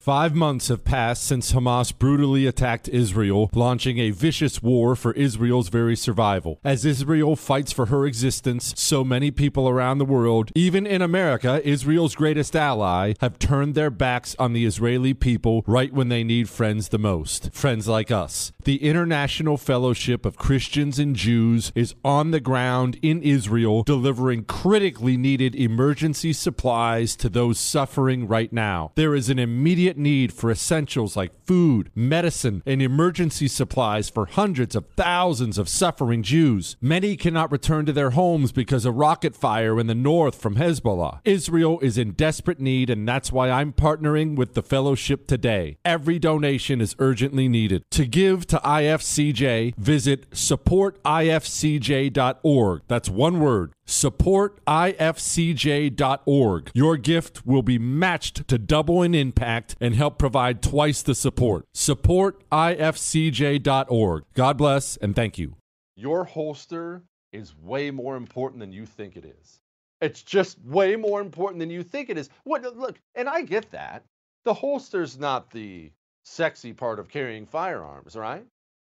Five months have passed since Hamas brutally attacked Israel, launching a vicious war for Israel's very survival. As Israel fights for her existence, so many people around the world, even in America, Israel's greatest ally, have turned their backs on the Israeli people right when they need friends the most. Friends like us. The International Fellowship of Christians and Jews is on the ground in Israel, delivering critically needed emergency supplies to those suffering right now. There is an immediate need for essentials like food, medicine, and emergency supplies for hundreds of thousands of suffering Jews. Many cannot return to their homes because of rocket fire in the north from Hezbollah. Israel is in desperate need, and that's why I'm partnering with the fellowship today. Every donation is urgently needed. To give to IFCJ, visit supportifcj.org. That's one word supportifcj.org. Your gift will be matched to double in impact and help provide twice the support. Support Supportifcj.org. God bless and thank you. Your holster is way more important than you think it is. It's just way more important than you think it is. What look, and I get that. The holster's not the sexy part of carrying firearms, right?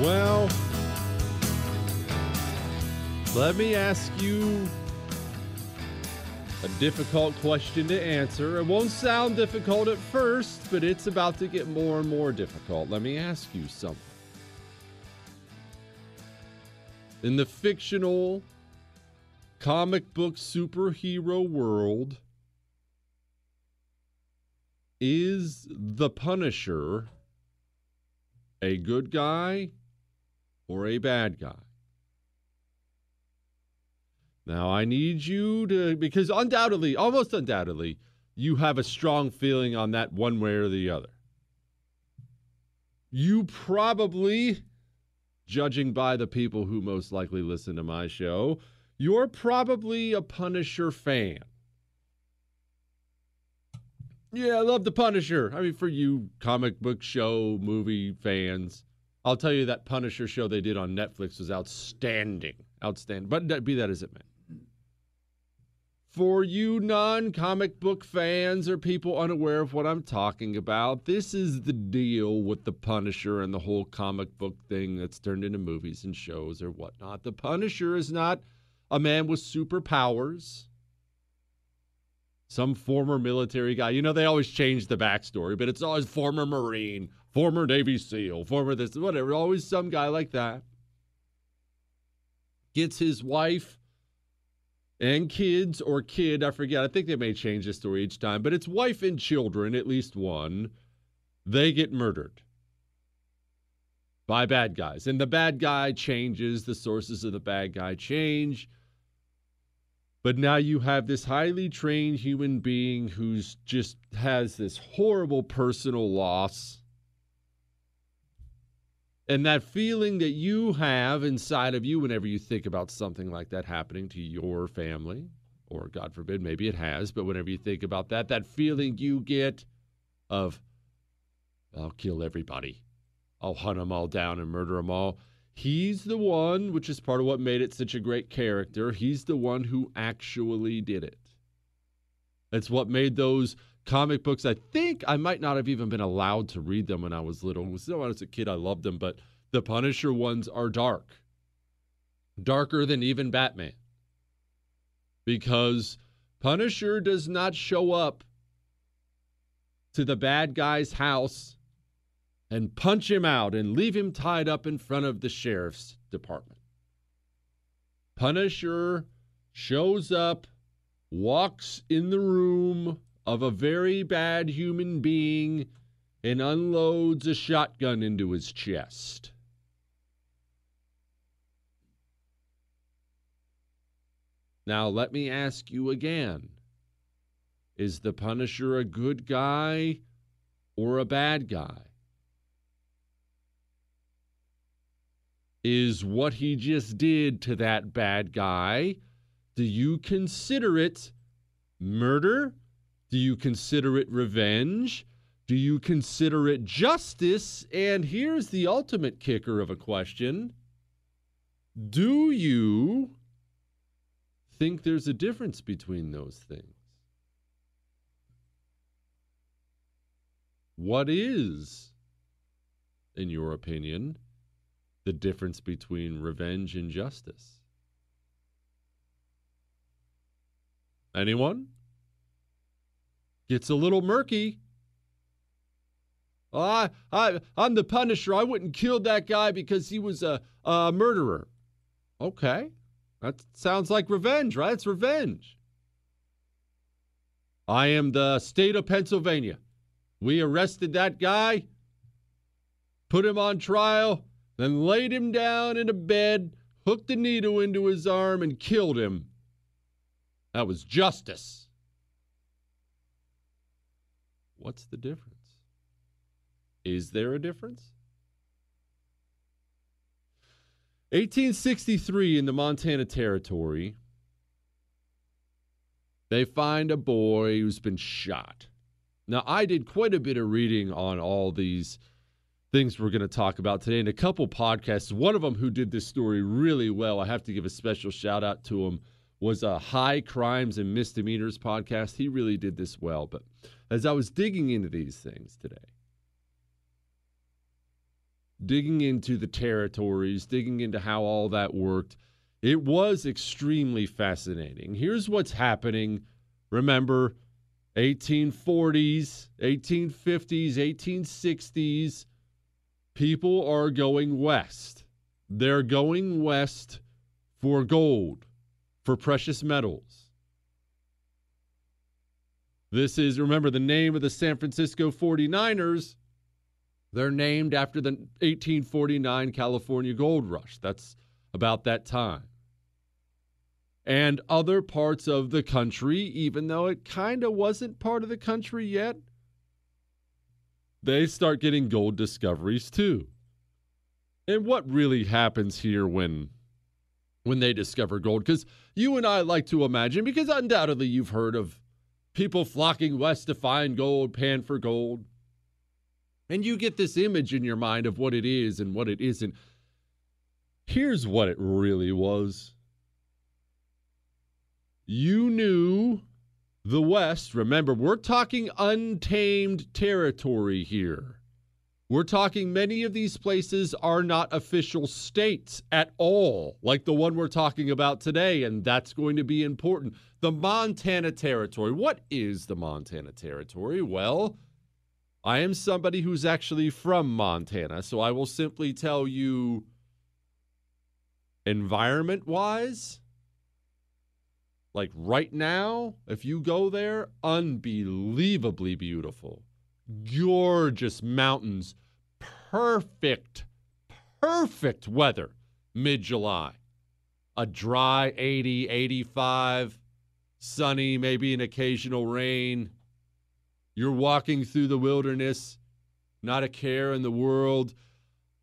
Well, let me ask you a difficult question to answer. It won't sound difficult at first, but it's about to get more and more difficult. Let me ask you something. In the fictional comic book superhero world, is the Punisher a good guy or a bad guy? Now, I need you to, because undoubtedly, almost undoubtedly, you have a strong feeling on that one way or the other. You probably, judging by the people who most likely listen to my show, you're probably a Punisher fan. Yeah, I love the Punisher. I mean, for you comic book show movie fans, I'll tell you that Punisher show they did on Netflix was outstanding. Outstanding. But be that as it may. For you non comic book fans or people unaware of what I'm talking about, this is the deal with the Punisher and the whole comic book thing that's turned into movies and shows or whatnot. The Punisher is not a man with superpowers, some former military guy. You know, they always change the backstory, but it's always former Marine, former Navy SEAL, former this, whatever, always some guy like that. Gets his wife and kids or kid, I forget. I think they may change the story each time, but it's wife and children, at least one. They get murdered by bad guys. And the bad guy changes, the sources of the bad guy change. But now you have this highly trained human being who's just has this horrible personal loss and that feeling that you have inside of you whenever you think about something like that happening to your family, or God forbid, maybe it has, but whenever you think about that, that feeling you get of, I'll kill everybody, I'll hunt them all down and murder them all. He's the one, which is part of what made it such a great character. He's the one who actually did it. That's what made those comic books. I think I might not have even been allowed to read them when I was little. When I was a kid, I loved them, but the Punisher ones are dark, darker than even Batman, because Punisher does not show up to the bad guy's house and punch him out and leave him tied up in front of the sheriff's department. Punisher shows up, walks in the room of a very bad human being and unloads a shotgun into his chest. Now, let me ask you again Is the Punisher a good guy or a bad guy? Is what he just did to that bad guy, do you consider it murder do you consider it revenge? Do you consider it justice? And here's the ultimate kicker of a question Do you think there's a difference between those things? What is, in your opinion, the difference between revenge and justice? Anyone? Gets a little murky. I, I, I'm the Punisher. I wouldn't kill that guy because he was a, a murderer. Okay. That sounds like revenge, right? It's revenge. I am the state of Pennsylvania. We arrested that guy, put him on trial, then laid him down in a bed, hooked a needle into his arm, and killed him. That was justice. What's the difference? Is there a difference? 1863 in the Montana Territory, they find a boy who's been shot. Now, I did quite a bit of reading on all these things we're going to talk about today in a couple podcasts. One of them who did this story really well, I have to give a special shout out to him, was a High Crimes and Misdemeanors podcast. He really did this well. But as I was digging into these things today, digging into the territories, digging into how all that worked, it was extremely fascinating. Here's what's happening. Remember, 1840s, 1850s, 1860s, people are going west. They're going west for gold, for precious metals. This is, remember, the name of the San Francisco 49ers. They're named after the 1849 California gold rush. That's about that time. and other parts of the country, even though it kind of wasn't part of the country yet, they start getting gold discoveries too. And what really happens here when when they discover gold cuz you and I like to imagine because undoubtedly you've heard of people flocking west to find gold, pan for gold. And you get this image in your mind of what it is and what it isn't. Here's what it really was. You knew the West, remember, we're talking untamed territory here. We're talking many of these places are not official states at all, like the one we're talking about today, and that's going to be important. The Montana Territory. What is the Montana Territory? Well, I am somebody who's actually from Montana, so I will simply tell you environment wise, like right now, if you go there, unbelievably beautiful. Gorgeous mountains, perfect, perfect weather mid July. A dry 80, 85, sunny, maybe an occasional rain. You're walking through the wilderness, not a care in the world,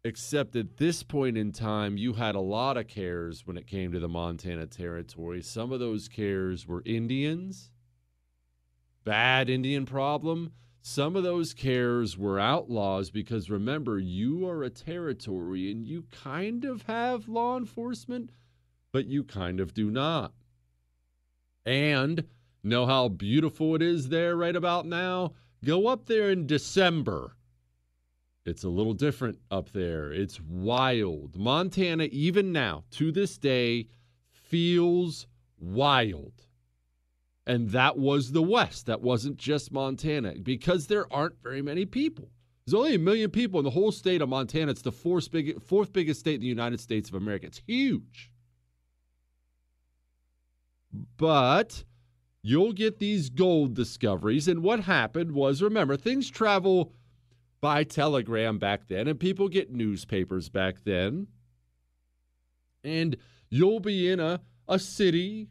except at this point in time, you had a lot of cares when it came to the Montana Territory. Some of those cares were Indians, bad Indian problem. Some of those cares were outlaws because remember, you are a territory and you kind of have law enforcement, but you kind of do not. And Know how beautiful it is there right about now? Go up there in December. It's a little different up there. It's wild. Montana, even now, to this day, feels wild. And that was the West. That wasn't just Montana because there aren't very many people. There's only a million people in the whole state of Montana. It's the fourth, big, fourth biggest state in the United States of America. It's huge. But you'll get these gold discoveries. And what happened was remember, things travel by telegram back then, and people get newspapers back then. And you'll be in a, a city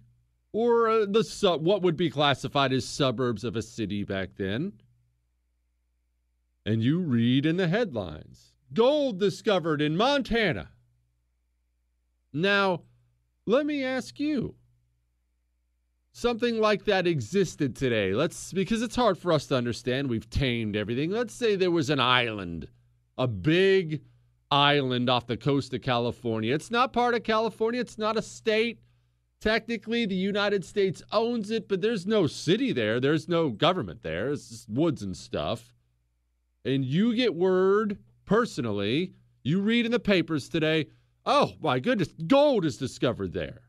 or uh, the what would be classified as suburbs of a city back then. And you read in the headlines gold discovered in Montana. Now, let me ask you something like that existed today, let's because it's hard for us to understand. We've tamed everything. Let's say there was an island, a big island off the coast of California. It's not part of California, it's not a state. Technically, the United States owns it, but there's no city there. There's no government there. It's just woods and stuff. And you get word personally, you read in the papers today, oh my goodness, gold is discovered there.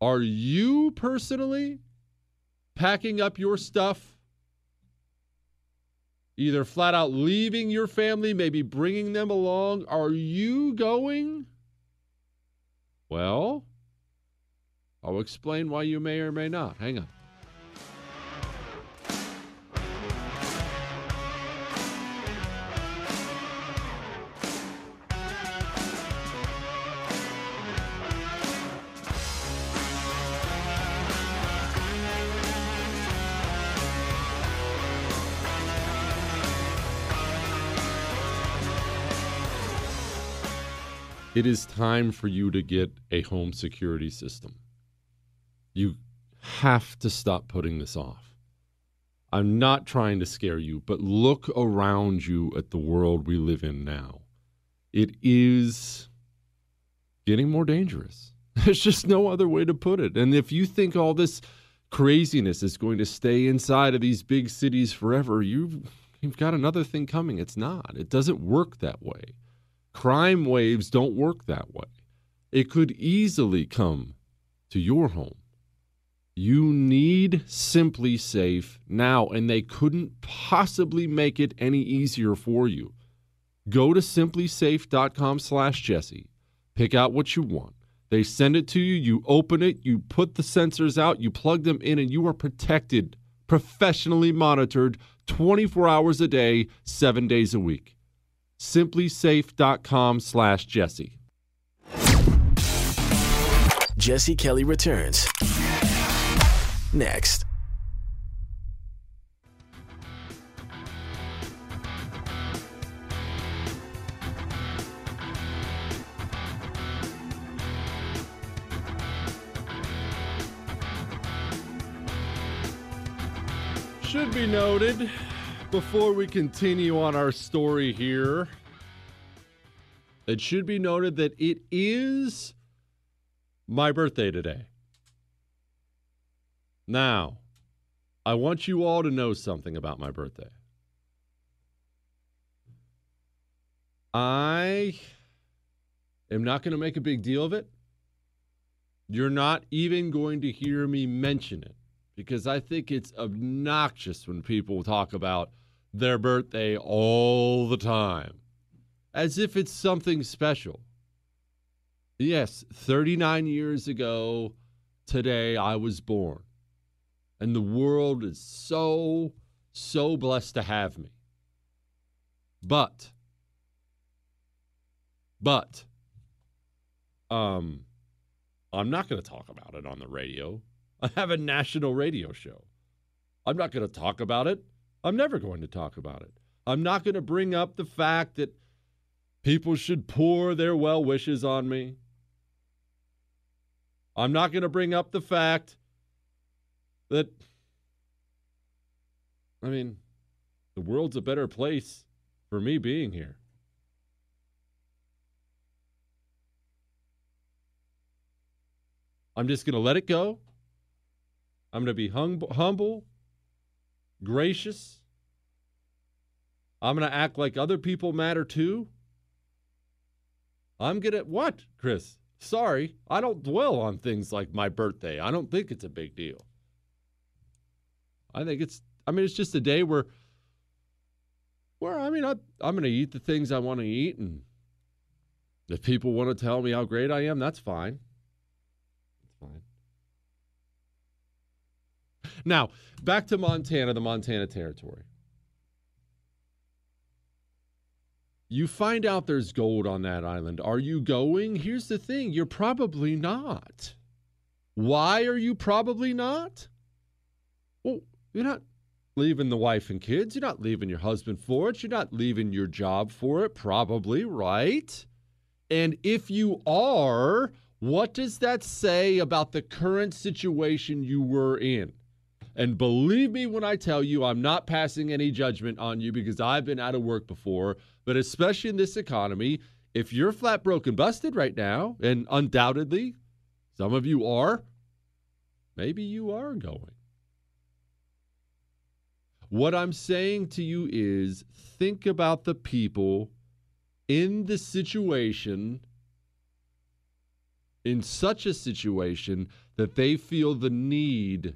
Are you personally packing up your stuff? Either flat out leaving your family, maybe bringing them along. Are you going? Well, I'll explain why you may or may not. Hang on. It is time for you to get a home security system. You have to stop putting this off. I'm not trying to scare you, but look around you at the world we live in now. It is getting more dangerous. There's just no other way to put it. And if you think all this craziness is going to stay inside of these big cities forever, you've, you've got another thing coming. It's not. It doesn't work that way. Crime waves don't work that way. It could easily come to your home. You need SimpliSafe now, and they couldn't possibly make it any easier for you. Go to simplisafe.com slash Jesse. Pick out what you want. They send it to you, you open it, you put the sensors out, you plug them in, and you are protected, professionally monitored 24 hours a day, seven days a week simplisafe.com slash Jesse. Jesse Kelly returns next. Should be noted before we continue on our story here. It should be noted that it is my birthday today. Now, I want you all to know something about my birthday. I am not going to make a big deal of it. You're not even going to hear me mention it because I think it's obnoxious when people talk about their birthday all the time as if it's something special. Yes, 39 years ago today, I was born. And the world is so, so blessed to have me. But, but, um, I'm not going to talk about it on the radio. I have a national radio show. I'm not going to talk about it. I'm never going to talk about it. I'm not going to bring up the fact that people should pour their well wishes on me. I'm not going to bring up the fact that, I mean, the world's a better place for me being here. I'm just going to let it go. I'm going to be hum- humble, gracious. I'm going to act like other people matter too. I'm going to, what, Chris? Sorry, I don't dwell on things like my birthday. I don't think it's a big deal. I think it's, I mean, it's just a day where, where, I mean, I, I'm going to eat the things I want to eat. And if people want to tell me how great I am, that's fine. That's fine. Now, back to Montana, the Montana Territory. You find out there's gold on that island. Are you going? Here's the thing you're probably not. Why are you probably not? Well, you're not leaving the wife and kids. You're not leaving your husband for it. You're not leaving your job for it, probably, right? And if you are, what does that say about the current situation you were in? And believe me when I tell you, I'm not passing any judgment on you because I've been out of work before. But especially in this economy, if you're flat broken busted right now, and undoubtedly some of you are, maybe you are going. What I'm saying to you is think about the people in the situation, in such a situation, that they feel the need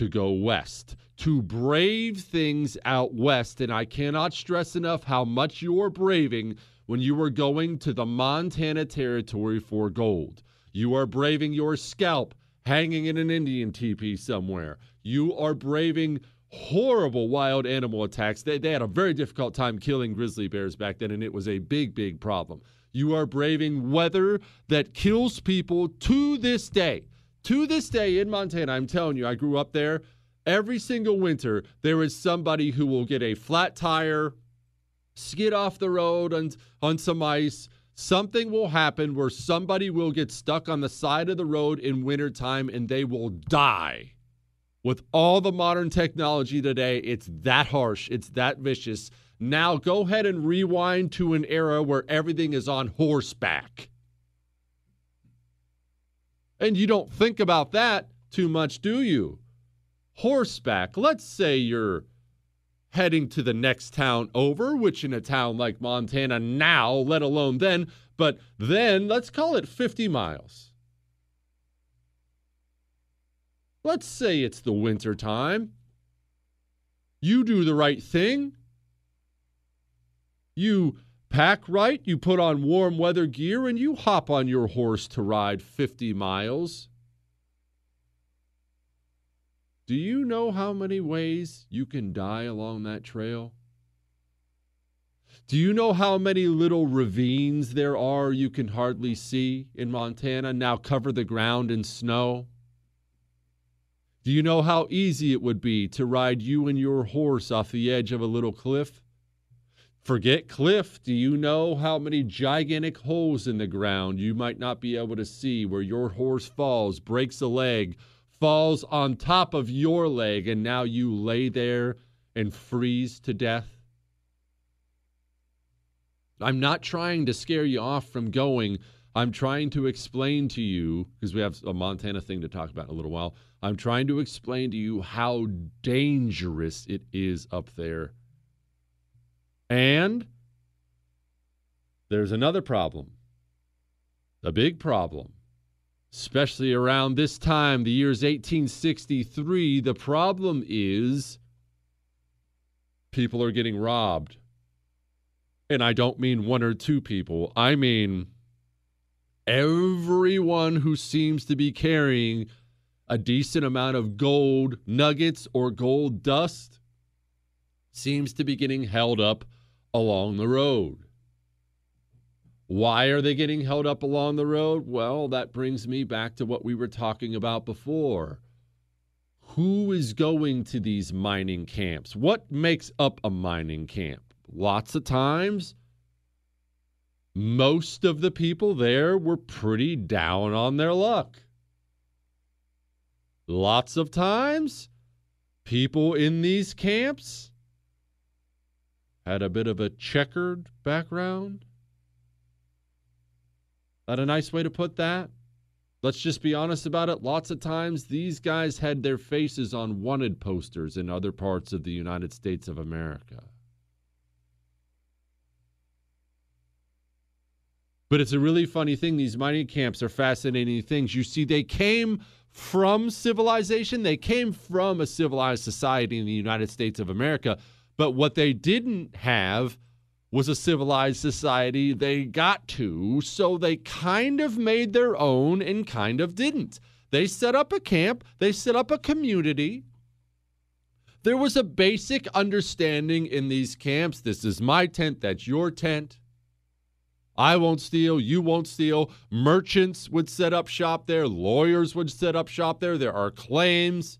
to go west, to brave things out west. And I cannot stress enough how much you're braving when you are going to the Montana Territory for gold. You are braving your scalp hanging in an Indian teepee somewhere. You are braving horrible wild animal attacks. They, they had a very difficult time killing grizzly bears back then, and it was a big, big problem. You are braving weather that kills people to this day. To this day in Montana, I'm telling you, I grew up there. Every single winter, there is somebody who will get a flat tire, skid off the road on, on some ice. Something will happen where somebody will get stuck on the side of the road in wintertime and they will die. With all the modern technology today, it's that harsh, it's that vicious. Now go ahead and rewind to an era where everything is on horseback. And you don't think about that too much, do you? Horseback. Let's say you're heading to the next town over, which in a town like Montana now, let alone then, but then let's call it 50 miles. Let's say it's the winter time. You do the right thing. You pack right, you put on warm weather gear, and you hop on your horse to ride 50 miles. Do you know how many ways you can die along that trail? Do you know how many little ravines there are you can hardly see in Montana now cover the ground in snow? Do you know how easy it would be to ride you and your horse off the edge of a little cliff? Forget cliff. Do you know how many gigantic holes in the ground you might not be able to see where your horse falls, breaks a leg, falls on top of your leg, and now you lay there and freeze to death? I'm not trying to scare you off from going. I'm trying to explain to you, because we have a Montana thing to talk about in a little while. I'm trying to explain to you how dangerous it is up there. And there's another problem, a big problem, especially around this time, the year's 1863. The problem is people are getting robbed. And I don't mean one or two people, I mean everyone who seems to be carrying a decent amount of gold nuggets or gold dust seems to be getting held up along the road. Why are they getting held up along the road? Well, that brings me back to what we were talking about before. Who is going to these mining camps? What makes up a mining camp? lots of times, most of the people there were pretty down on their luck. Lots of times, people in these camps had a bit of a checkered background. That a nice way to put that? Let's just be honest about it. Lots of times, these guys had their faces on wanted posters in other parts of the United States of America. But it's a really funny thing. These mining camps are fascinating things. You see, they came from civilization, they came from a civilized society in the United States of America. But what they didn't have was a civilized society they got to. So they kind of made their own and kind of didn't. They set up a camp, they set up a community. There was a basic understanding in these camps this is my tent, that's your tent. I won't steal, you won't steal. Merchants would set up shop there, lawyers would set up shop there. There are claims.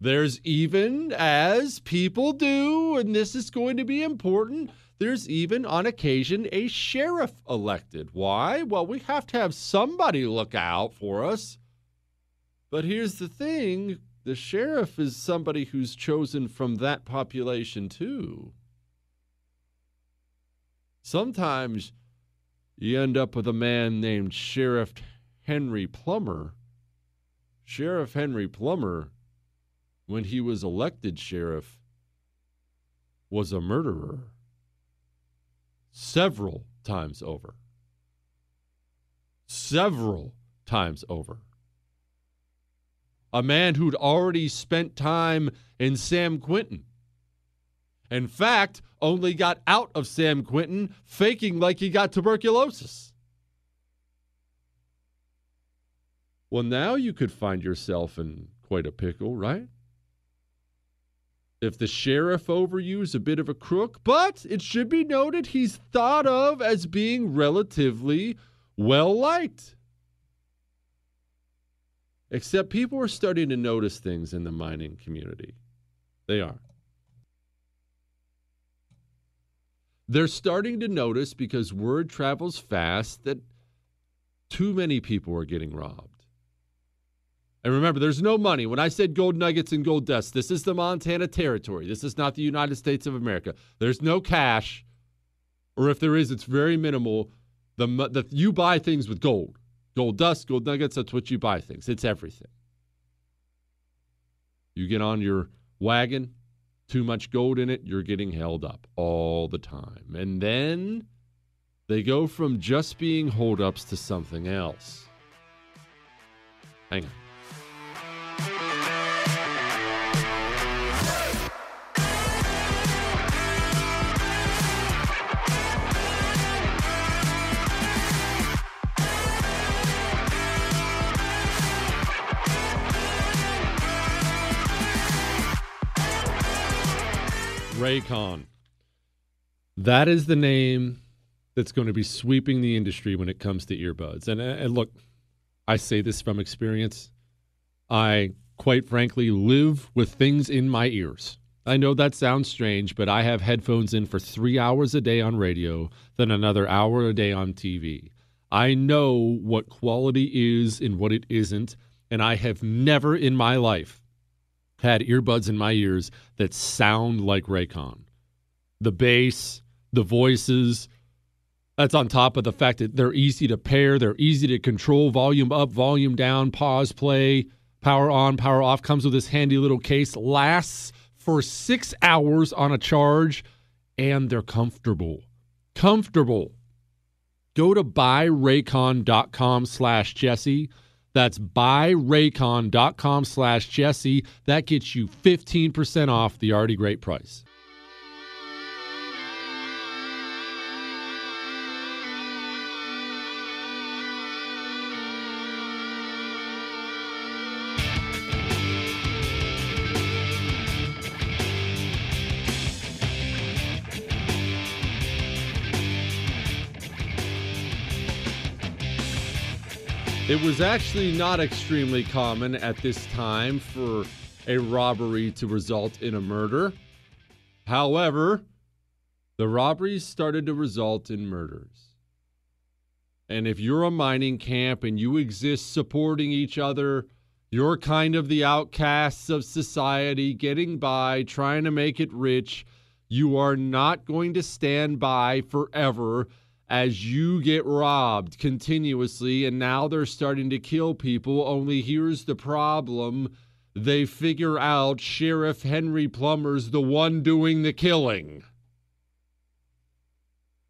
There's even, as people do, and this is going to be important, there's even on occasion a sheriff elected. Why? Well, we have to have somebody look out for us. But here's the thing the sheriff is somebody who's chosen from that population, too sometimes you end up with a man named Sheriff Henry Plummer. Sheriff Henry Plummer, when he was elected sheriff, was a murderer several times over. Several times over. A man who'd already spent time in San Quentin in fact, only got out of San Quentin faking like he got tuberculosis. Well, now you could find yourself in quite a pickle, right? If the sheriff over you is a bit of a crook, but it should be noted he's thought of as being relatively well liked. Except people are starting to notice things in the mining community. They are. They're starting to notice because word travels fast that too many people are getting robbed. And remember, there's no money. When I said gold nuggets and gold dust, this is the Montana Territory. This is not the United States of America. There's no cash, or if there is, it's very minimal. The, the you buy things with gold, gold dust, gold nuggets. That's what you buy things. It's everything. You get on your wagon, too much gold in it, you're getting held up all the time. And then they go from just being holdups to something else. Hang on. Raycon. That is the name that's going to be sweeping the industry when it comes to earbuds. And, uh, and look, I say this from experience. I quite frankly live with things in my ears. I know that sounds strange, but I have headphones in for three hours a day on radio, then another hour a day on TV. I know what quality is and what it isn't, and I have never in my life had earbuds in my ears that sound like Raycon. The bass, the voices, that's on top of the fact that they're easy to pair, they're easy to control, volume up, volume down, pause, play, power on, power off, comes with this handy little case, lasts for six hours on a charge, and they're comfortable. Comfortable. Go to buyraycon.com slash Jesse. That's buyraycon.com slash Jesse. That gets you 15% off the already great price. It was actually not extremely common at this time for a robbery to result in a murder. However, the robberies started to result in murders. And if you're a mining camp and you exist supporting each other, you're kind of the outcasts of society, getting by, trying to make it rich. You are not going to stand by forever as you get robbed continuously and now they're starting to kill people. Only here's the problem they figure out Sheriff Henry Plummer's the one doing the killing.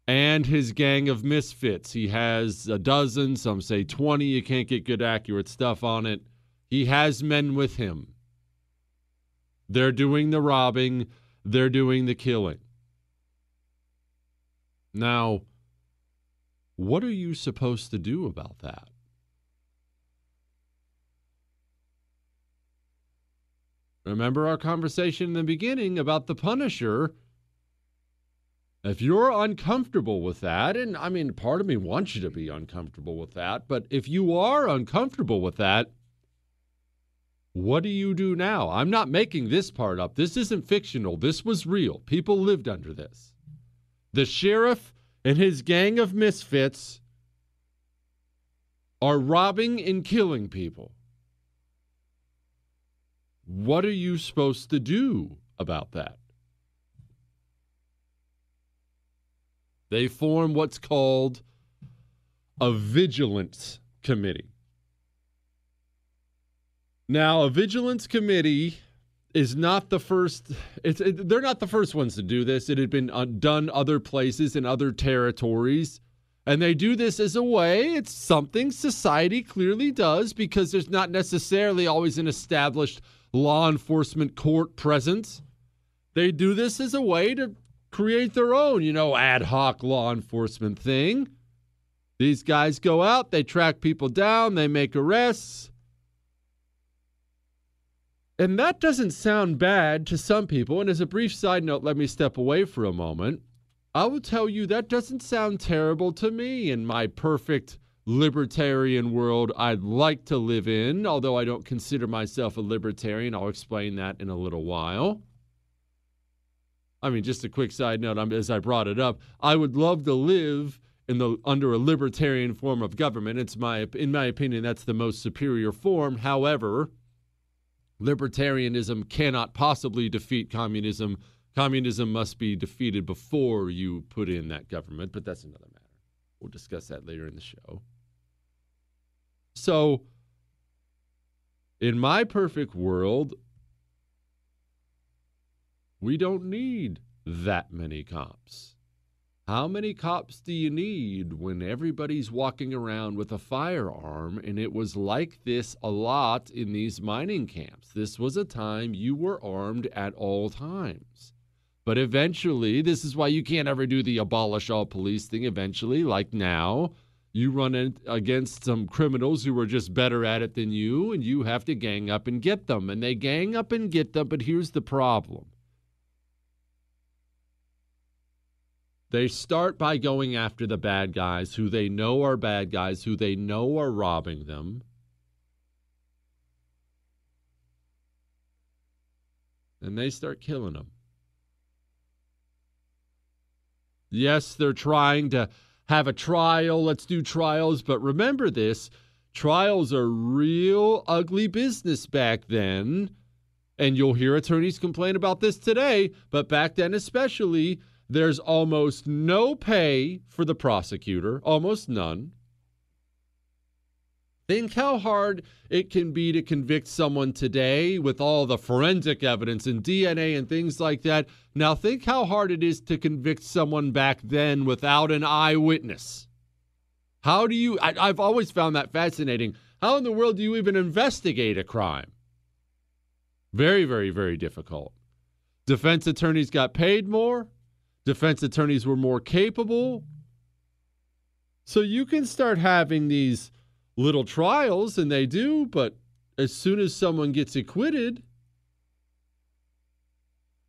And his gang of misfits. He has a dozen, some say 20. You can't get good, accurate stuff on it. He has men with him. They're doing the robbing, they're doing the killing. Now, what are you supposed to do about that? Remember our conversation in the beginning about the Punisher? If you're uncomfortable with that, and I mean, part of me wants you to be uncomfortable with that, but if you are uncomfortable with that, what do you do now? I'm not making this part up. This isn't fictional. This was real. People lived under this. The sheriff and his gang of misfits are robbing and killing people. What are you supposed to do about that? They form what's called a vigilance committee. Now, a vigilance committee is not the first it's it, they're not the first ones to do this. It had been uh, done other places in other territories. And they do this as a way it's something society clearly does because there's not necessarily always an established law enforcement court presence. They do this as a way to create their own you know ad hoc law enforcement thing. These guys go out they track people down they make arrests and that doesn't sound bad to some people. And as a brief side note, let me step away for a moment. I will tell you that doesn't sound terrible to me in my perfect libertarian world I'd like to live in, although I don't consider myself a libertarian. I'll explain that in a little while. I mean, just a quick side note, as I brought it up, I would love to live in the under a libertarian form of government. It's my in my opinion that's the most superior form. However, libertarianism cannot possibly defeat communism. Communism must be defeated before you put in that government, but that's another matter. We'll discuss that later in the show. So, in my perfect world, we don't need that many cops. How many cops do you need when everybody's walking around with a firearm? And it was like this a lot in these mining camps. This was a time you were armed at all times. But eventually, this is why you can't ever do the abolish all police thing. Eventually, like now, you run against some criminals who are just better at it than you, and you have to gang up and get them. And they gang up and get them, but here's the problem They start by going after the bad guys who they know are bad guys, who they know are robbing them. And they start killing them. Yes, they're trying to have a trial. Let's do trials. But remember this trials are real ugly business back then. And you'll hear attorneys complain about this today, but back then especially, there's almost no pay for the prosecutor, almost none. Think how hard it can be to convict someone today with all the forensic evidence and DNA and things like that. Now, think how hard it is to convict someone back then without an eyewitness. How do you? I, have always found that fascinating. How in the world do you even investigate a crime? Very, very, very difficult. Defense attorneys got paid more, defense attorneys were more capable. So you can start having these little trials, and they do, but as soon as someone gets acquitted,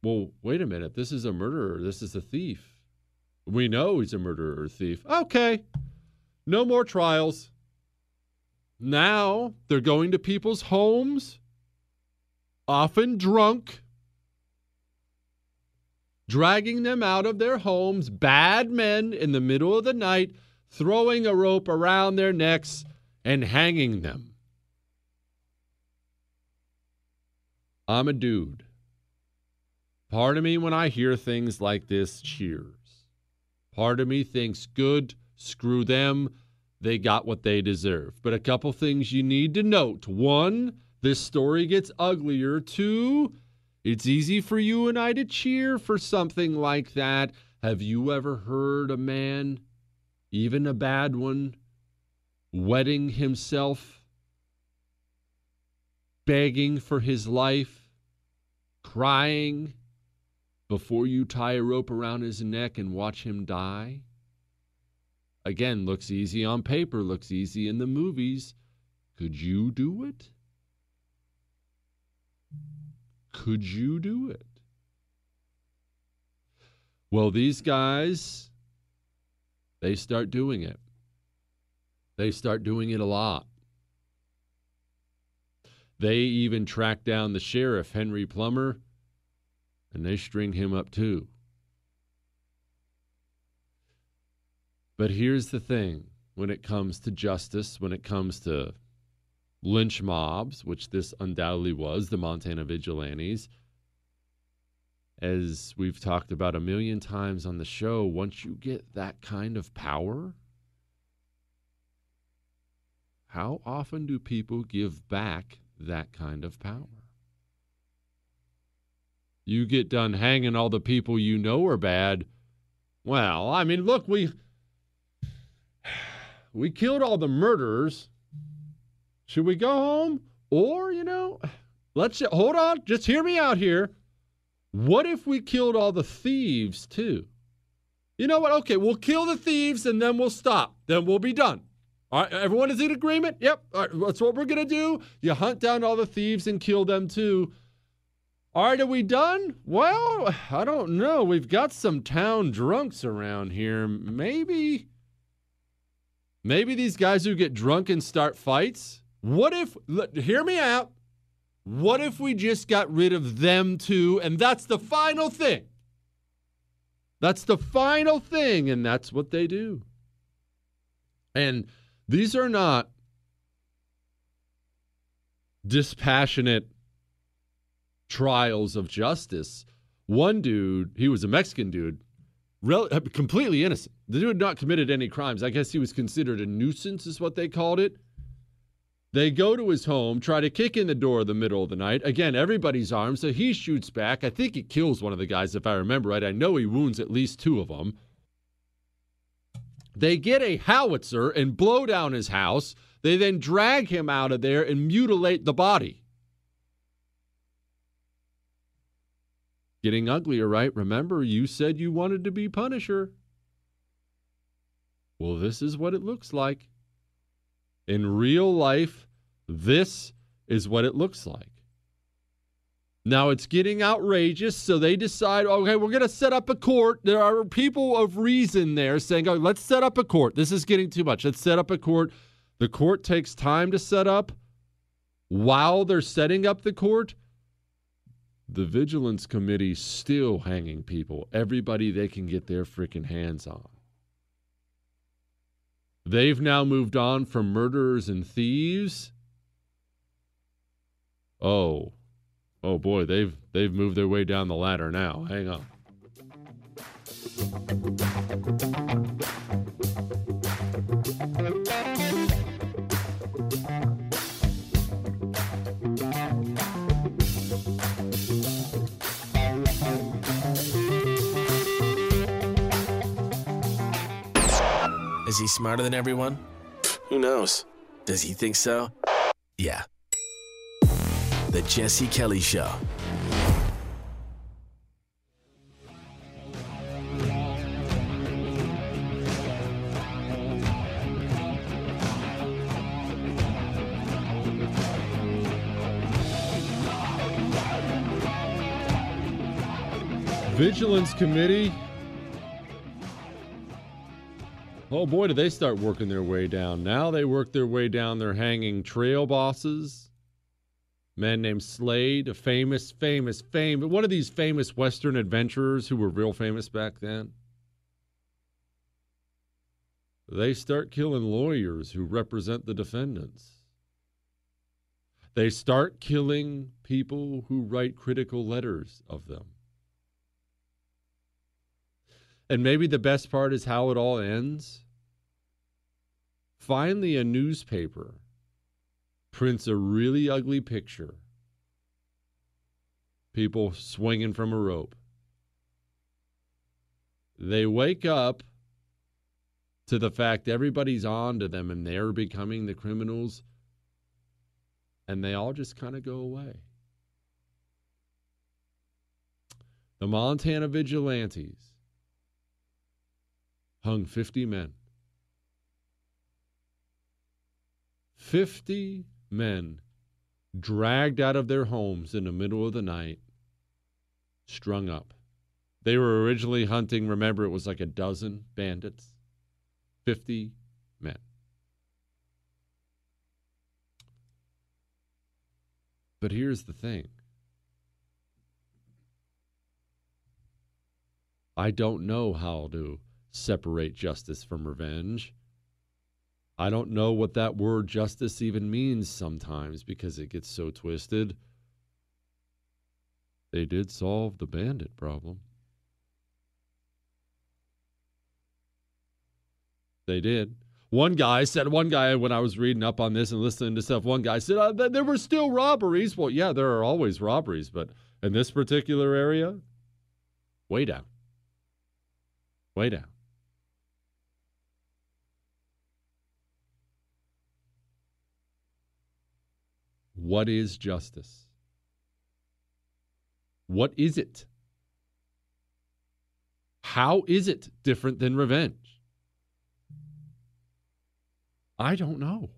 well, wait a minute, this is a murderer, this is a thief. We know he's a murderer or thief. Okay, no more trials. Now they're going to people's homes often drunk, dragging them out of their homes, bad men in the middle of the night, throwing a rope around their necks and hanging them. I'm a dude. Part of me, when I hear things like this, cheers. Part of me thinks, good, screw them. They got what they deserve. But a couple things you need to note. One, this story gets uglier. Two, it's easy for you and I to cheer for something like that. Have you ever heard a man, even a bad one, wetting himself, begging for his life, crying before you tie a rope around his neck and watch him die? Again, looks easy on paper, looks easy in the movies. Could you do it? Could you do it? Well, these guys, they start doing it. They start doing it a lot. They even track down the sheriff, Henry Plummer, and they string him up too. But here's the thing when it comes to justice, when it comes to lynch mobs, which this undoubtedly was, the Montana vigilantes. As we've talked about a million times on the show, once you get that kind of power, how often do people give back that kind of power? You get done hanging all the people you know are bad. Well, I mean, look, we we killed all the murderers should we go home? Or, you know, let's hold on, just hear me out here. What if we killed all the thieves too? You know what? Okay, we'll kill the thieves and then we'll stop. Then we'll be done. All right, everyone is in agreement? Yep, that's what we're going to do. You hunt down all the thieves and kill them too. All right, are we done? Well, I don't know. We've got some town drunks around here. Maybe. Maybe these guys who get drunk and start fights, what if, hear me out, what if we just got rid of them too? And that's the final thing. That's the final thing. And that's what they do. And these are not dispassionate trials of justice. One dude, he was a Mexican dude, completely innocent. The dude had not committed any crimes. I guess he was considered a nuisance, is what they called it. They go to his home, try to kick in the door in the middle of the night. Again, everybody's armed, so he shoots back. I think he kills one of the guys, if I remember right. I know he wounds at least two of them. They get a howitzer and blow down his house. They then drag him out of there and mutilate the body. Getting uglier, right? Remember, you said you wanted to be Punisher. Well, this is what it looks like. In real life, this is what it looks like. Now it's getting outrageous, so they decide, okay, we're going to set up a court. There are people of reason there saying, oh, let's set up a court. This is getting too much. Let's set up a court. The court takes time to set up. While they're setting up the court, the Vigilance Committee still hanging people, everybody they can get their freaking hands on. They've now moved on from murderers and thieves. Oh, oh boy, they've they've moved their way down the ladder now. Hang on. He smarter than everyone? Who knows? Does he think so? Yeah. The Jesse Kelly Show. Vigilance Committee. Oh boy, do they start working their way down. Now they work their way down. They're hanging trail bosses. Man named Slade, a famous, famous, famous, one of these famous Western adventurers who were real famous back then. They start killing lawyers who represent the defendants. They start killing people who write critical letters of them. And maybe the best part is how it all ends. Finally, a newspaper prints a really ugly picture people swinging from a rope. They wake up to the fact everybody's on to them and they're becoming the criminals, and they all just kind of go away. The Montana vigilantes hung 50 men. 50 men dragged out of their homes in the middle of the night, strung up. They were originally hunting, remember, it was like a dozen bandits. 50 men. But here's the thing I don't know how to separate justice from revenge. I don't know what that word justice even means sometimes because it gets so twisted. They did solve the bandit problem. They did. One guy said, one guy, when I was reading up on this and listening to stuff, one guy said, uh, there were still robberies. Well, yeah, there are always robberies, but in this particular area, way down. Way down. What is justice? What is it? How is it different than revenge? I don't know.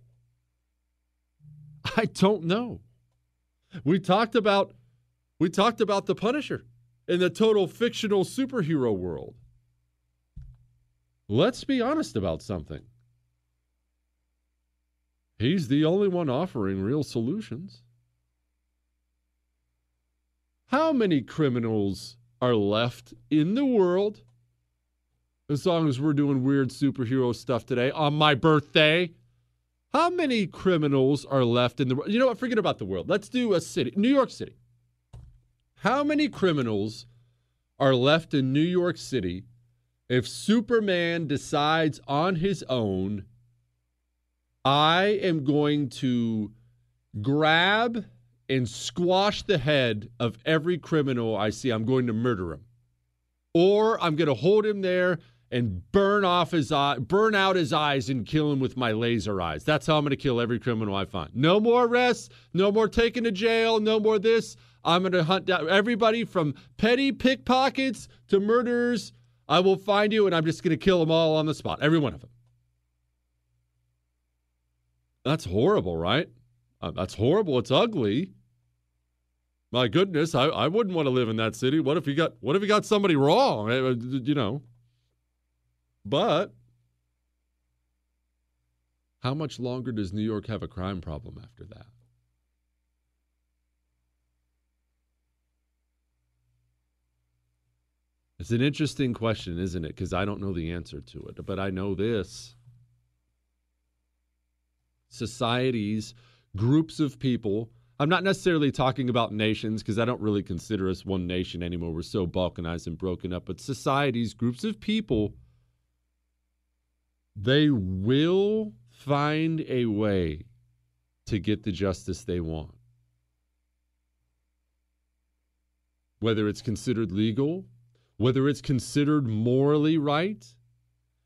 I don't know. We talked about we talked about the Punisher in the total fictional superhero world. Let's be honest about something. He's the only one offering real solutions. How many criminals are left in the world? As long as we're doing weird superhero stuff today on my birthday. How many criminals are left in the world? You know what? Forget about the world. Let's do a city, New York City. How many criminals are left in New York City if Superman decides on his own I am going to grab and squash the head of every criminal I see. I'm going to murder him. Or I'm going to hold him there and burn off his eye, burn out his eyes and kill him with my laser eyes. That's how I'm going to kill every criminal I find. No more arrests, no more taken to jail, no more this. I'm going to hunt down everybody from petty pickpockets to murderers. I will find you and I'm just going to kill them all on the spot, every one of them. That's horrible, right? Uh, that's horrible. It's ugly. My goodness, I, I wouldn't want to live in that city. What if you got what if you got somebody wrong? Eh, uh, You know. But how much longer does New York have a crime problem after that? It's an interesting question, isn't it? Because I don't know the answer to it, but I know this. Societies, groups of people, I'm not necessarily talking about nations because I don't really consider us one nation anymore. We're so balkanized and broken up, but societies, groups of people, they will find a way to get the justice they want. Whether it's considered legal, whether it's considered morally right,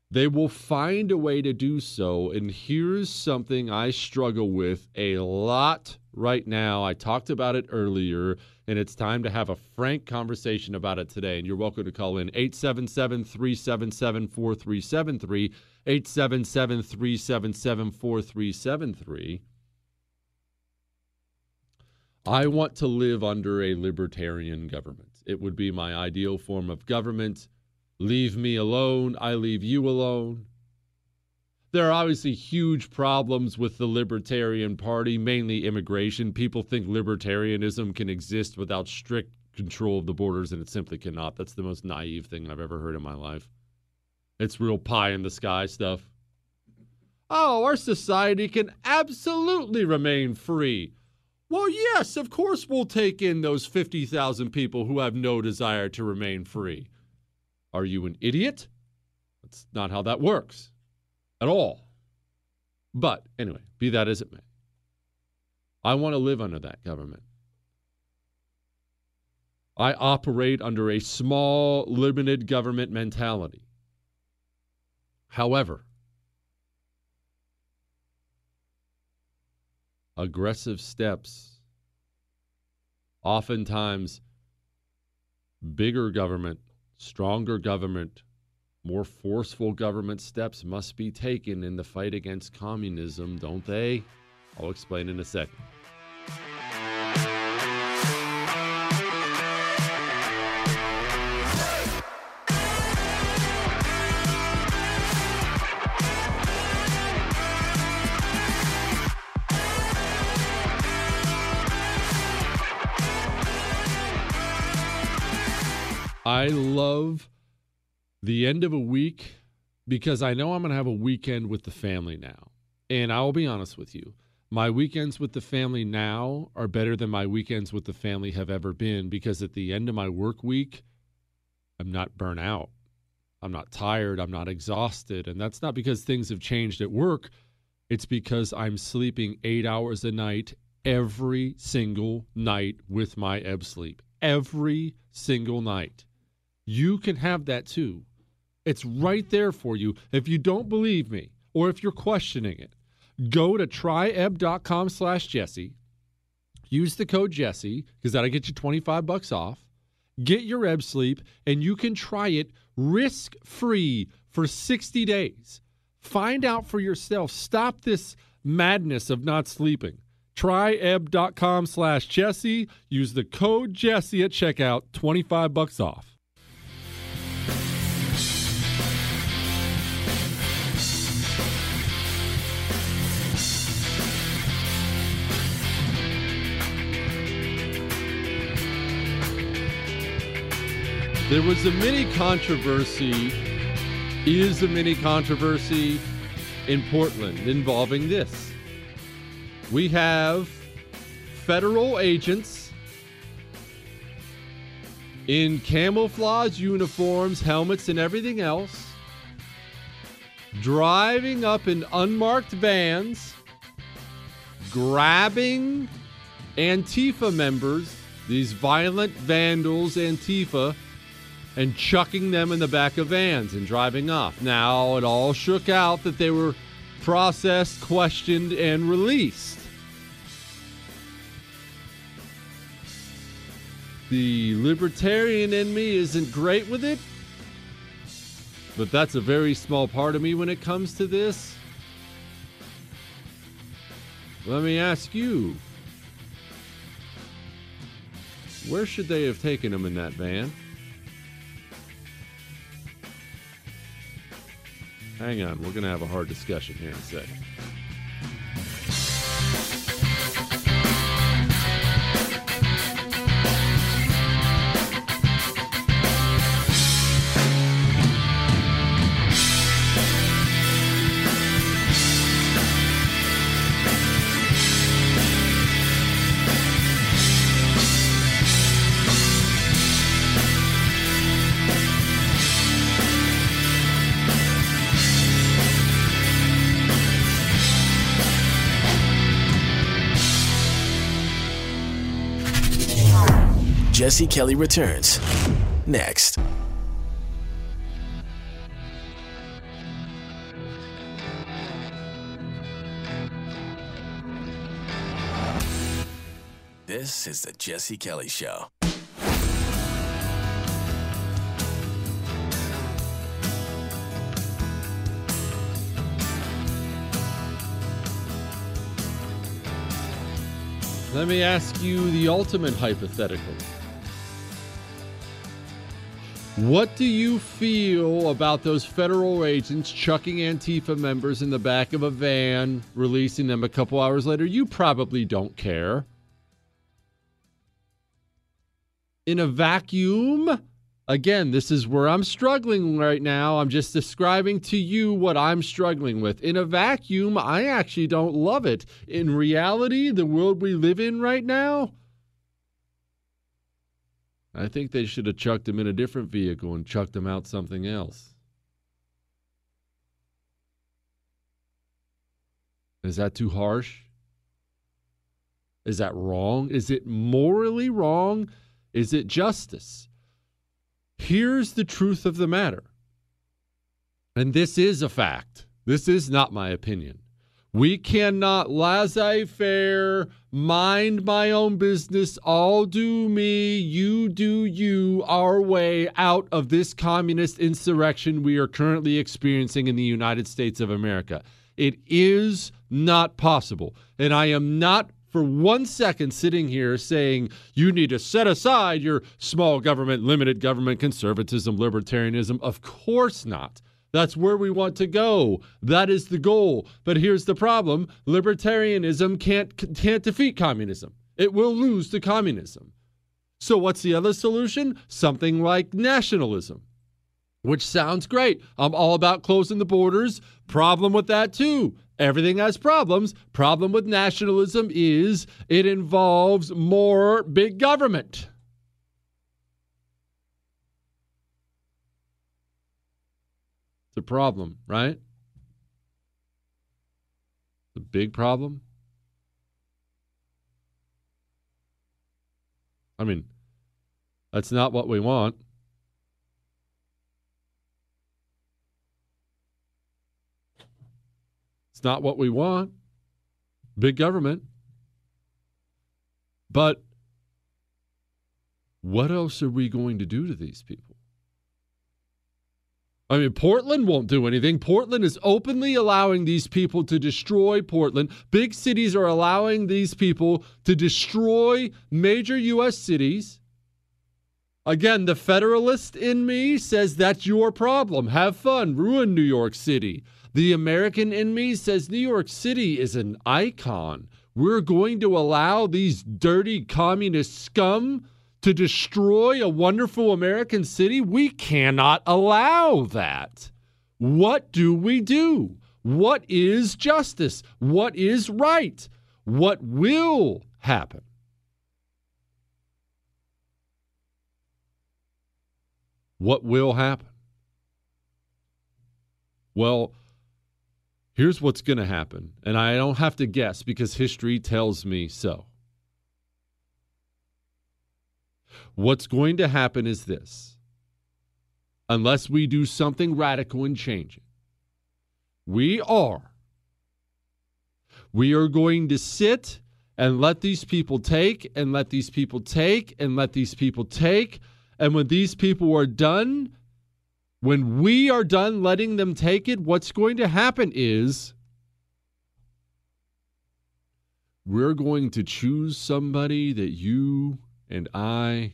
they will find a way to do so. And here's something I struggle with a lot right now. I talked about it earlier, and it's time to have a frank conversation about it today. And you're welcome to call in 877 377 4373. 877 377 4373. I want to live under a libertarian government. It would be my ideal form of government. Leave me alone, I leave you alone. There are obviously huge problems with the Libertarian Party, mainly immigration. People think libertarianism can exist without strict control of the borders, and it simply cannot. That's the most naive thing I've ever heard in my life. It's real pie in the sky stuff. Oh, our society can absolutely remain free. Well, yes, of course we'll take in those 50,000 people who have no desire to remain free. Are you an idiot? That's not how that works at all. But anyway, be that as it may, I want to live under that government. I operate under a small, limited government mentality. However, aggressive steps, oftentimes bigger government, stronger government, more forceful government steps must be taken in the fight against communism, don't they? I'll explain in a second. I love the end of a week because I know I'm going to have a weekend with the family now. And I will be honest with you, my weekends with the family now are better than my weekends with the family have ever been because at the end of my work week, I'm not burnt out. I'm not tired. I'm not exhausted. And that's not because things have changed at work. It's because I'm sleeping eight hours a night every single night with my ebb sleep. Every single night. You can have that too. It's right there for you. If you don't believe me or if you're questioning it, go to tryebb.com slash Jesse. Use the code Jesse because that'll get you 25 bucks off. Get your ebb sleep and you can try it risk free for 60 days. Find out for yourself. Stop this madness of not sleeping. Tryebb.com slash Jesse. Use the code Jesse at checkout, 25 bucks off. There was a mini controversy, is a mini controversy in Portland involving this. We have federal agents in camouflage uniforms, helmets, and everything else driving up in unmarked vans, grabbing Antifa members, these violent vandals, Antifa and chucking them in the back of vans and driving off. Now, it all shook out that they were processed, questioned, and released. The libertarian in me isn't great with it, but that's a very small part of me when it comes to this. Let me ask you Where should they have taken him in that van? Hang on, we're going to have a hard discussion here in a second. Jesse Kelly returns next. This is the Jesse Kelly Show. Let me ask you the ultimate hypothetical. What do you feel about those federal agents chucking Antifa members in the back of a van, releasing them a couple hours later? You probably don't care. In a vacuum, again, this is where I'm struggling right now. I'm just describing to you what I'm struggling with. In a vacuum, I actually don't love it. In reality, the world we live in right now, I think they should have chucked him in a different vehicle and chucked him out something else. Is that too harsh? Is that wrong? Is it morally wrong? Is it justice? Here's the truth of the matter. And this is a fact. This is not my opinion. We cannot laissez faire, mind my own business, all do me, you do you, our way out of this communist insurrection we are currently experiencing in the United States of America. It is not possible. And I am not for one second sitting here saying you need to set aside your small government, limited government, conservatism, libertarianism. Of course not. That's where we want to go. That is the goal. But here's the problem libertarianism can't, can't defeat communism, it will lose to communism. So, what's the other solution? Something like nationalism, which sounds great. I'm all about closing the borders. Problem with that, too. Everything has problems. Problem with nationalism is it involves more big government. A problem, right? The big problem. I mean, that's not what we want. It's not what we want. Big government. But what else are we going to do to these people? I mean, Portland won't do anything. Portland is openly allowing these people to destroy Portland. Big cities are allowing these people to destroy major U.S. cities. Again, the federalist in me says that's your problem. Have fun, ruin New York City. The American in me says New York City is an icon. We're going to allow these dirty communist scum to destroy a wonderful American city? We cannot allow that. What do we do? What is justice? What is right? What will happen? What will happen? Well, here's what's going to happen. And I don't have to guess because history tells me so. What's going to happen is this unless we do something radical and change it, we are. We are going to sit and let these people take and let these people take and let these people take. And when these people are done, when we are done letting them take it, what's going to happen is we're going to choose somebody that you and I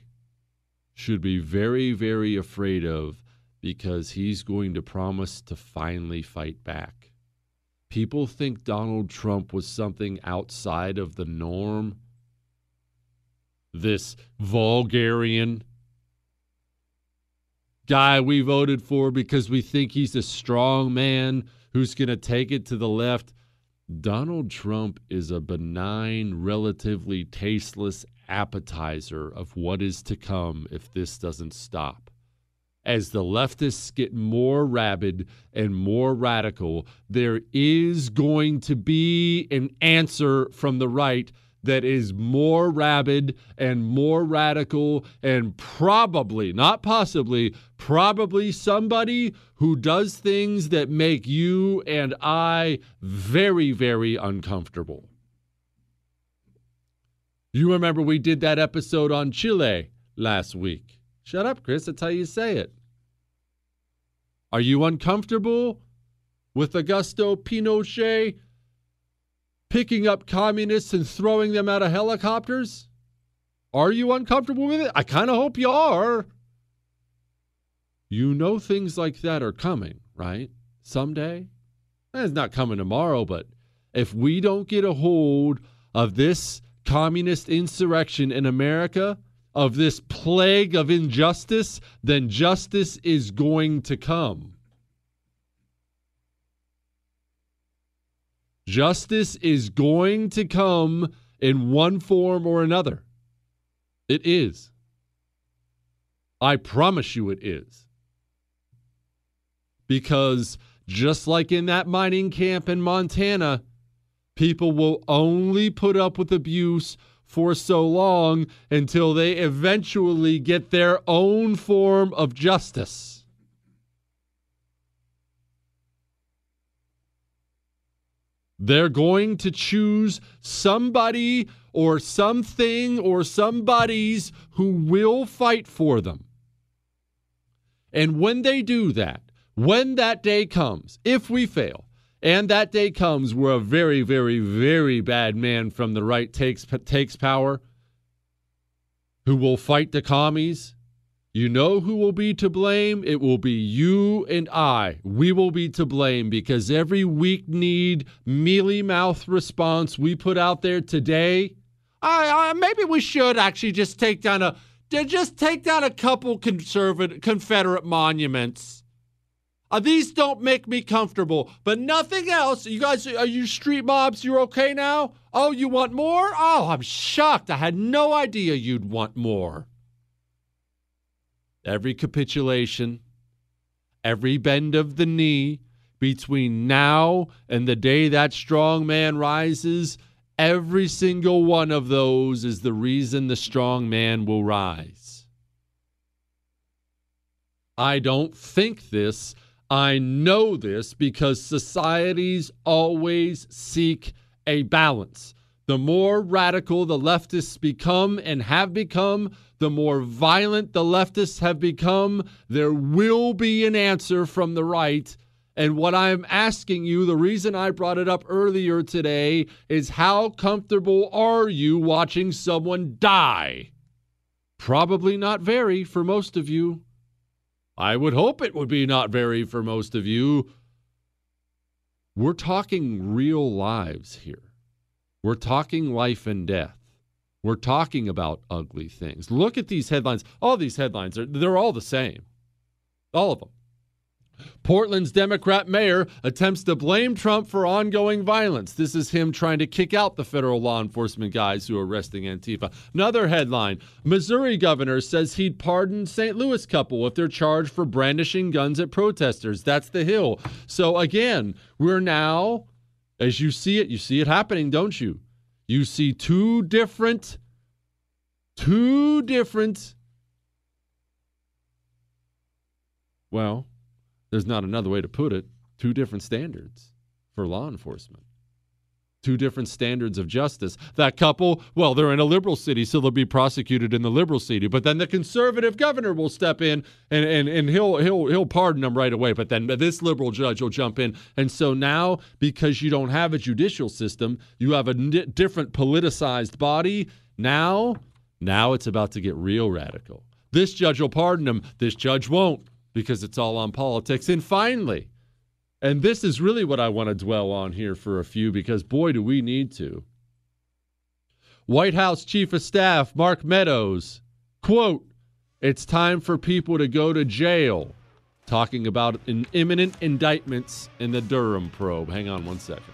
should be very, very afraid of because he's going to promise to finally fight back. People think Donald Trump was something outside of the norm. This vulgarian guy we voted for because we think he's a strong man who's going to take it to the left. Donald Trump is a benign, relatively tasteless appetizer of what is to come if this doesn't stop. As the leftists get more rabid and more radical, there is going to be an answer from the right that is more rabid and more radical, and probably, not possibly, probably somebody who does things that make you and I very, very uncomfortable. You remember we did that episode on Chile last week. Shut up, Chris. That's how you say it. Are you uncomfortable with Augusto Pinochet picking up communists and throwing them out of helicopters? Are you uncomfortable with it? I kind of hope you are. You know things like that are coming, right? Someday? Eh, it's not coming tomorrow, but if we don't get a hold of this communist insurrection in America, of this plague of injustice, then justice is going to come. Justice is going to come in one form or another. It is. I promise you it is. Because just like in that mining camp in Montana, people will only put up with abuse for so long until they eventually get their own form of justice. They're going to choose somebody or something or somebodies who will fight for them. And when they do that, when that day comes, if we fail, and that day comes where a very, very, very bad man from the right takes takes power, who will fight the commies. You know who will be to blame? It will be you and I. We will be to blame because every weak need, mealy mouth response we put out there today, I, I maybe we should actually just take down a just take down a couple conservative Confederate monuments uh, these don't make me comfortable, but nothing else. You guys, are you street mobs? You're okay now? Oh, you want more? Oh, I'm shocked. I had no idea you'd want more. Every capitulation, every bend of the knee between now and the day that strong man rises, every single one of those is the reason the strong man will rise. I don't think this. I know this because societies always seek a balance. The more radical the leftists become and have become, the more violent the leftists have become, there will be an answer from the right. And what I'm asking you, the reason I brought it up earlier today, is how comfortable are you watching someone die? Probably not very for most of you. I would hope it would be not very for most of you. We're talking real lives here. We're talking life and death. We're talking about ugly things. Look at these headlines. All these headlines are they're all the same. All of them. Portland's Democrat mayor attempts to blame Trump for ongoing violence. This is him trying to kick out the federal law enforcement guys who are arresting Antifa. Another headline Missouri governor says he'd pardon St. Louis couple if they're charged for brandishing guns at protesters. That's the Hill. So again, we're now, as you see it, you see it happening, don't you? You see two different, two different, well, there's not another way to put it, two different standards for law enforcement. Two different standards of justice. That couple, well, they're in a liberal city, so they'll be prosecuted in the liberal city. But then the conservative governor will step in and, and, and he'll he'll he'll pardon them right away. But then this liberal judge will jump in. And so now, because you don't have a judicial system, you have a n- different politicized body. Now Now it's about to get real radical. This judge will pardon him, this judge won't because it's all on politics. And finally, and this is really what I want to dwell on here for a few because boy, do we need to. White House Chief of Staff Mark Meadows, quote, it's time for people to go to jail. Talking about an imminent indictments in the Durham probe. Hang on one second.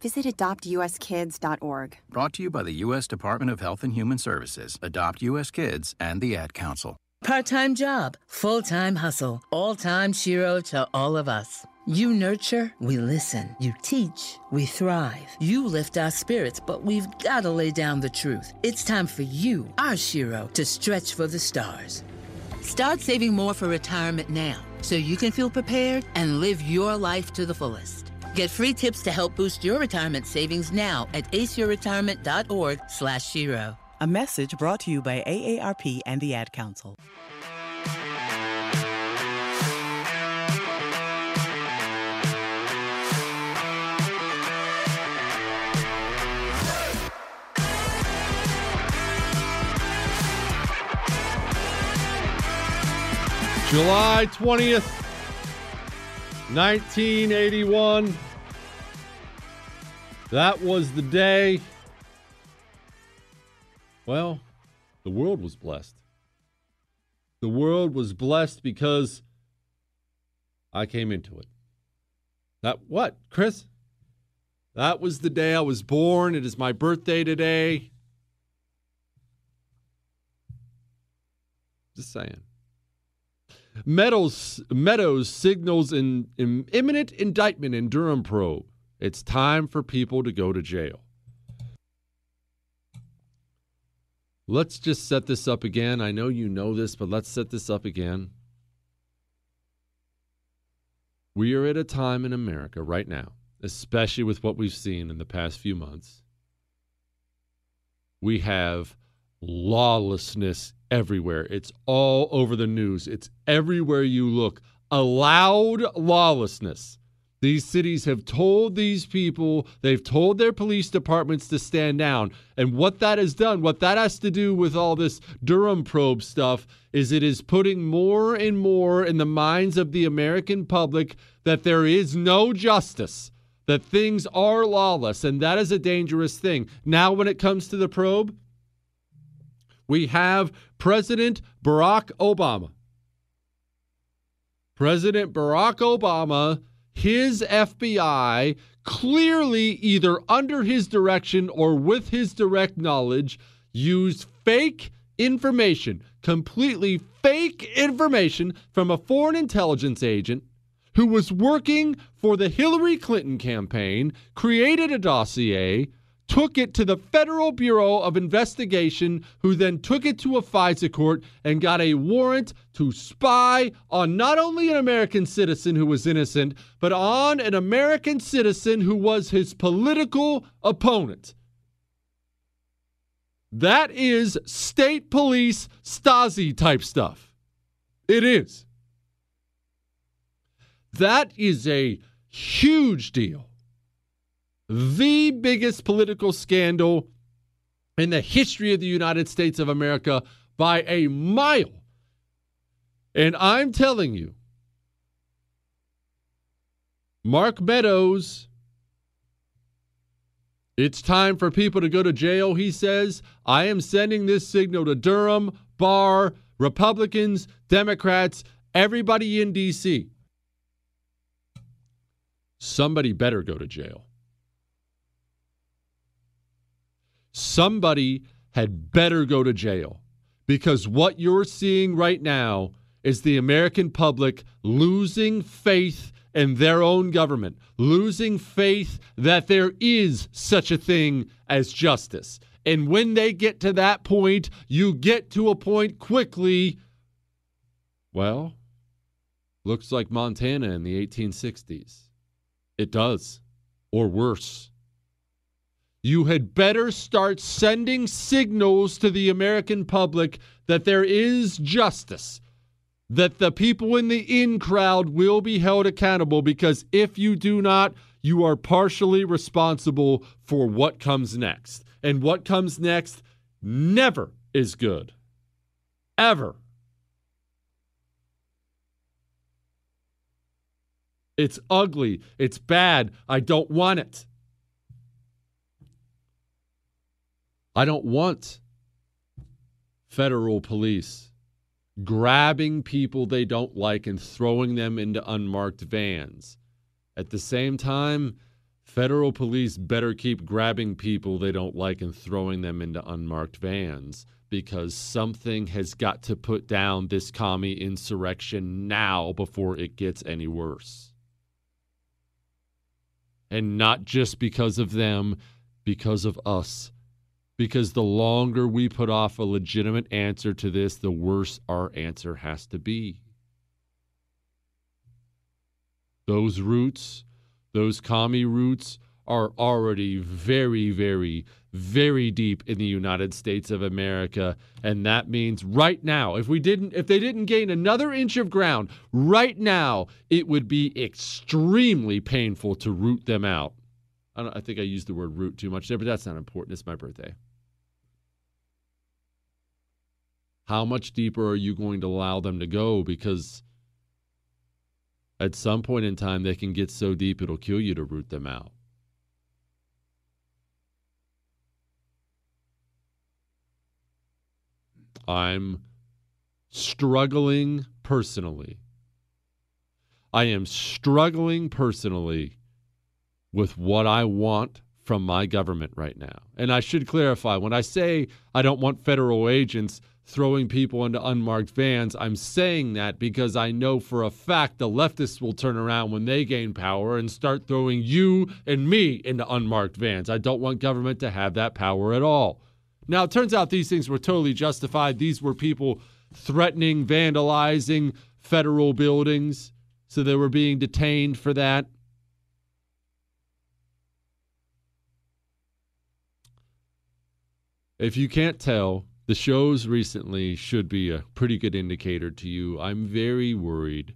visit adoptuskids.org. Brought to you by the U.S. Department of Health and Human Services, Adopt U.S. Kids, and the Ad Council. Part time job, full time hustle, all time Shero to all of us. You nurture, we listen. You teach, we thrive. You lift our spirits, but we've got to lay down the truth. It's time for you, our Shero, to stretch for the stars. Start saving more for retirement now so you can feel prepared and live your life to the fullest. Get free tips to help boost your retirement savings now at aceyourretirement.org slash Shero. A message brought to you by AARP and the Ad Council. July 20th, 1981. That was the day. Well, the world was blessed. The world was blessed because I came into it. That what, Chris? That was the day I was born. It is my birthday today. Just saying. Meadows, Meadows signals an in, imminent indictment in Durham probe. It's time for people to go to jail. Let's just set this up again. I know you know this, but let's set this up again. We are at a time in America right now, especially with what we've seen in the past few months. We have lawlessness everywhere. It's all over the news. It's everywhere you look. Allowed lawlessness. These cities have told these people, they've told their police departments to stand down. And what that has done, what that has to do with all this Durham probe stuff, is it is putting more and more in the minds of the American public that there is no justice, that things are lawless. And that is a dangerous thing. Now, when it comes to the probe, we have President Barack Obama. President Barack Obama, his FBI, clearly either under his direction or with his direct knowledge, used fake information, completely fake information from a foreign intelligence agent who was working for the Hillary Clinton campaign, created a dossier took it to the Federal Bureau of Investigation, who then took it to a FISA court and got a warrant to spy on not only an American citizen who was innocent, but on an American citizen who was his political opponent. That is state police Stasi type stuff. It is. That is a huge deal the biggest political scandal in the history of the United States of America by a mile. And I'm telling you, Mark Meadows, it's time for people to go to jail, he says. I am sending this signal to Durham, Barr, Republicans, Democrats, everybody in D.C. Somebody better go to jail. Somebody had better go to jail because what you're seeing right now is the American public losing faith in their own government, losing faith that there is such a thing as justice. And when they get to that point, you get to a point quickly. Well, looks like Montana in the 1860s. It does, or worse. You had better start sending signals to the American public that there is justice, that the people in the in crowd will be held accountable because if you do not, you are partially responsible for what comes next. And what comes next never is good. Ever. It's ugly. It's bad. I don't want it. I don't want federal police grabbing people they don't like and throwing them into unmarked vans. At the same time, federal police better keep grabbing people they don't like and throwing them into unmarked vans because something has got to put down this commie insurrection now before it gets any worse. And not just because of them, because of us because the longer we put off a legitimate answer to this, the worse our answer has to be. Those roots, those commie roots, are already very, very, very deep in the United States of America. And that means right now, if we didn't, if they didn't gain another inch of ground, right now, it would be extremely painful to root them out. I, I think I used the word root too much there, but that's not important. It's my birthday. How much deeper are you going to allow them to go? Because at some point in time, they can get so deep it'll kill you to root them out. I'm struggling personally. I am struggling personally with what I want from my government right now. And I should clarify when I say I don't want federal agents throwing people into unmarked vans. I'm saying that because I know for a fact the leftists will turn around when they gain power and start throwing you and me into unmarked vans. I don't want government to have that power at all. Now, it turns out these things were totally justified. These were people threatening, vandalizing federal buildings. So they were being detained for that. If you can't tell, the shows recently should be a pretty good indicator to you. I'm very worried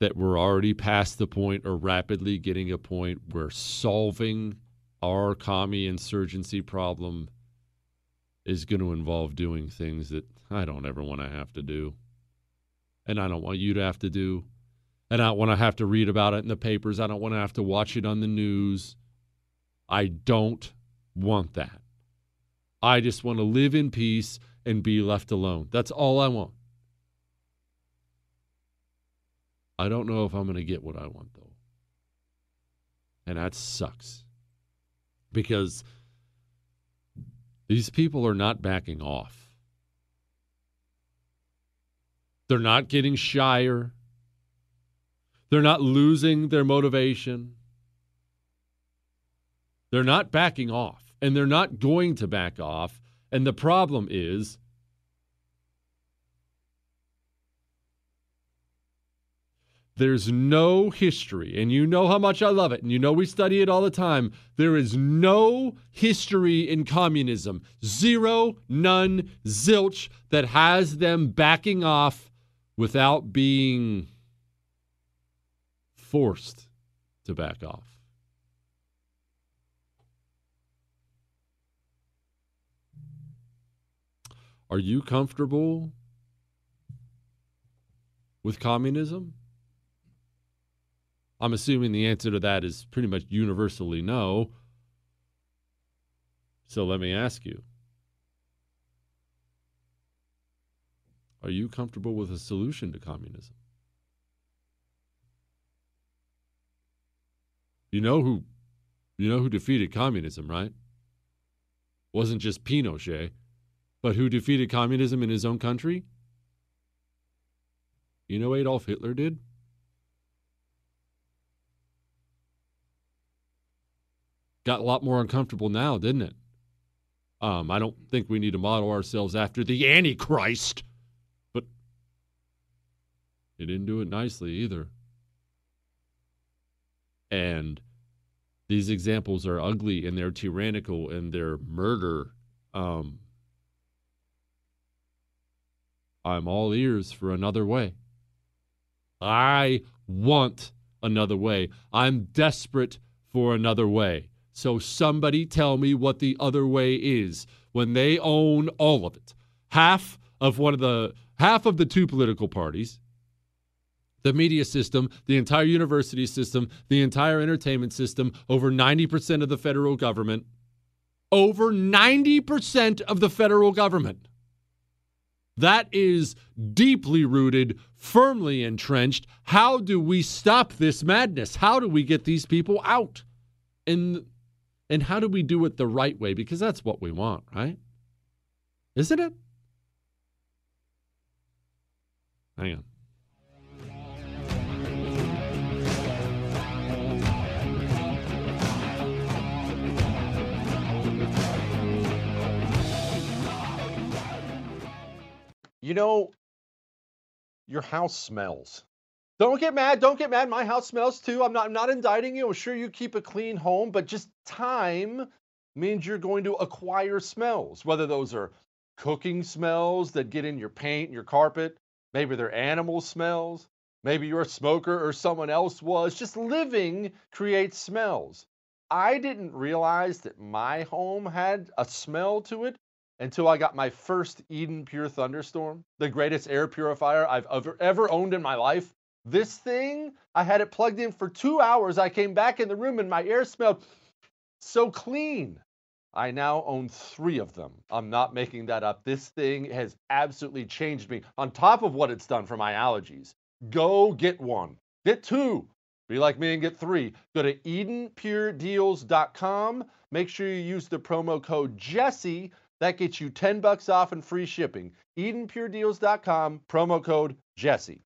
that we're already past the point or rapidly getting a point where solving our commie insurgency problem is going to involve doing things that I don't ever want to have to do. And I don't want you to have to do. And I don't want to have to read about it in the papers. I don't want to have to watch it on the news. I don't want that. I just want to live in peace and be left alone. That's all I want. I don't know if I'm going to get what I want, though. And that sucks. Because these people are not backing off. They're not getting shyer. They're not losing their motivation. They're not backing off and they're not going to back off. And the problem is there's no history, and you know how much I love it, and you know we study it all the time. There is no history in communism, zero, none, zilch, that has them backing off without being forced to back off. Are you comfortable with communism? I'm assuming the answer to that is pretty much universally no. So let me ask you Are you comfortable with a solution to communism? You know who you know who defeated communism, right? Wasn't just Pinochet. But who defeated communism in his own country? You know Adolf Hitler did? Got a lot more uncomfortable now, didn't it? Um, I don't think we need to model ourselves after the Antichrist, but he didn't do it nicely either. And these examples are ugly and they're tyrannical and they're murder. Um, I'm all ears for another way. I want another way. I'm desperate for another way. So somebody tell me what the other way is when they own all of it. Half of one of the half of the two political parties, the media system, the entire university system, the entire entertainment system, over 90% of the federal government, over 90% of the federal government. That is deeply rooted, firmly entrenched. How do we stop this madness? How do we get these people out? And and how do we do it the right way? Because that's what we want, right? Isn't it? Hang on. You know, your house smells. Don't get mad. Don't get mad. My house smells too. I'm not I'm not indicting you. I'm sure you keep a clean home, but just time means you're going to acquire smells, whether those are cooking smells that get in your paint, your carpet, maybe they're animal smells, maybe you're a smoker or someone else was. Just living creates smells. I didn't realize that my home had a smell to it until I got my first Eden Pure Thunderstorm, the greatest air purifier I've ever, ever owned in my life. This thing, I had it plugged in for two hours. I came back in the room and my air smelled so clean. I now own three of them. I'm not making that up. This thing has absolutely changed me on top of what it's done for my allergies. Go get one, get two. Be like me and get three. Go to EdenPureDeals.com. Make sure you use the promo code Jesse. That gets you 10 bucks off and free shipping. EdenPureDeals.com, promo code Jesse.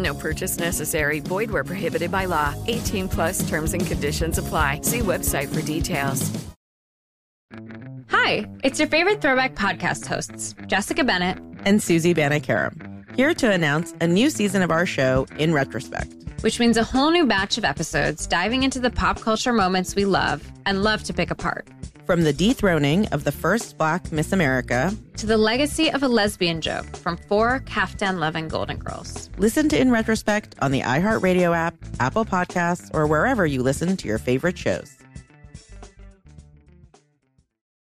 No purchase necessary. Void where prohibited by law. 18 plus terms and conditions apply. See website for details. Hi, it's your favorite throwback podcast hosts, Jessica Bennett and Susie Banikarim, here to announce a new season of our show in retrospect. Which means a whole new batch of episodes diving into the pop culture moments we love and love to pick apart. From the dethroning of the first black Miss America to the legacy of a lesbian joke from four Kaftan loving Golden Girls. Listen to In Retrospect on the iHeartRadio app, Apple Podcasts, or wherever you listen to your favorite shows.